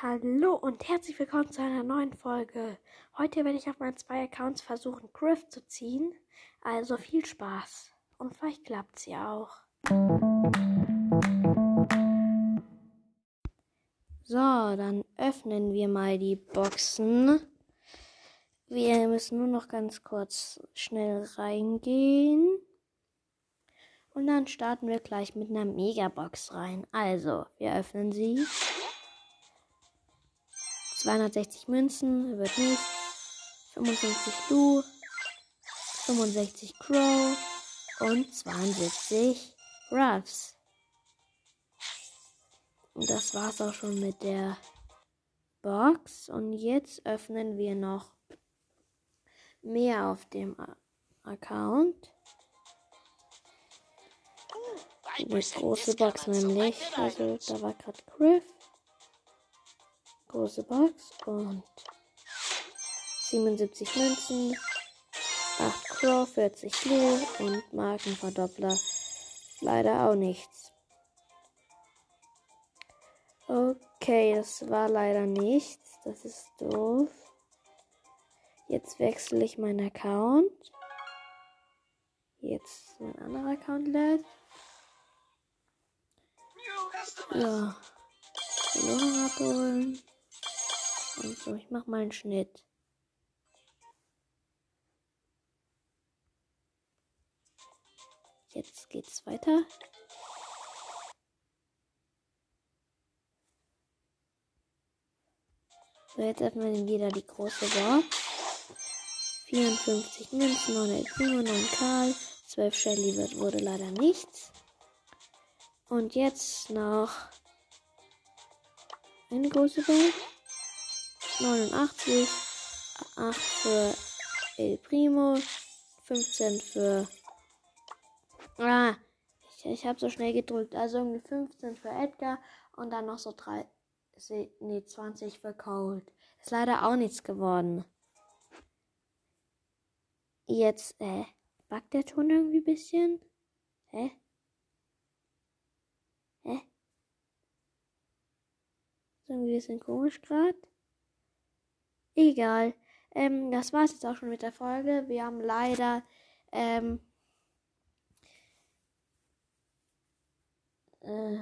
Hallo und herzlich willkommen zu einer neuen Folge. Heute werde ich auf meinen zwei Accounts versuchen, Griff zu ziehen. Also viel Spaß. Und vielleicht klappt es ja auch. So, dann öffnen wir mal die Boxen. Wir müssen nur noch ganz kurz schnell reingehen. Und dann starten wir gleich mit einer Megabox rein. Also, wir öffnen sie. 260 Münzen, wird nichts. 55 Lu, 65 Crow und 72 Ruffs. Und das war's auch schon mit der Box. Und jetzt öffnen wir noch mehr auf dem Account. Eine große Box nämlich. Also da war gerade Griff große Box und 77 Münzen, 8 Crow, 40 Blue und Markenverdoppler. Leider auch nichts. Okay, das war leider nichts. Das ist doof. Jetzt wechsle ich meinen Account. Jetzt mein anderer Account lädt. Ja. Belohnung abholen. Und so, ich mach mal einen Schnitt. Jetzt geht's weiter. So, jetzt öffnen wir wieder die große Box. 54 Münzen, 9 El Primo, 9 Karl, 12 Shelly wird, wurde leider nichts. Und jetzt noch eine große Box. 89, 8 für El Primo, 15 für. Ah, ich, ich habe so schnell gedrückt. Also irgendwie 15 für Edgar und dann noch so 3, nee, 20 für Cold. Ist leider auch nichts geworden. Jetzt, äh, backt der Ton irgendwie ein bisschen? Hä? Hä? Ist irgendwie ein bisschen komisch gerade. Egal. Ähm, das war es jetzt auch schon mit der Folge. Wir haben leider ähm, äh,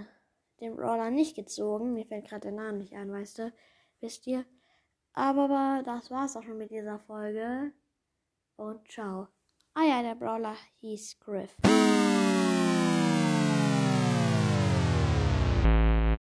den Brawler nicht gezogen. Mir fällt gerade der Name nicht ein, weißt du? Wisst ihr? Aber das war es auch schon mit dieser Folge. Und ciao. Ah ja, der Brawler hieß Griff.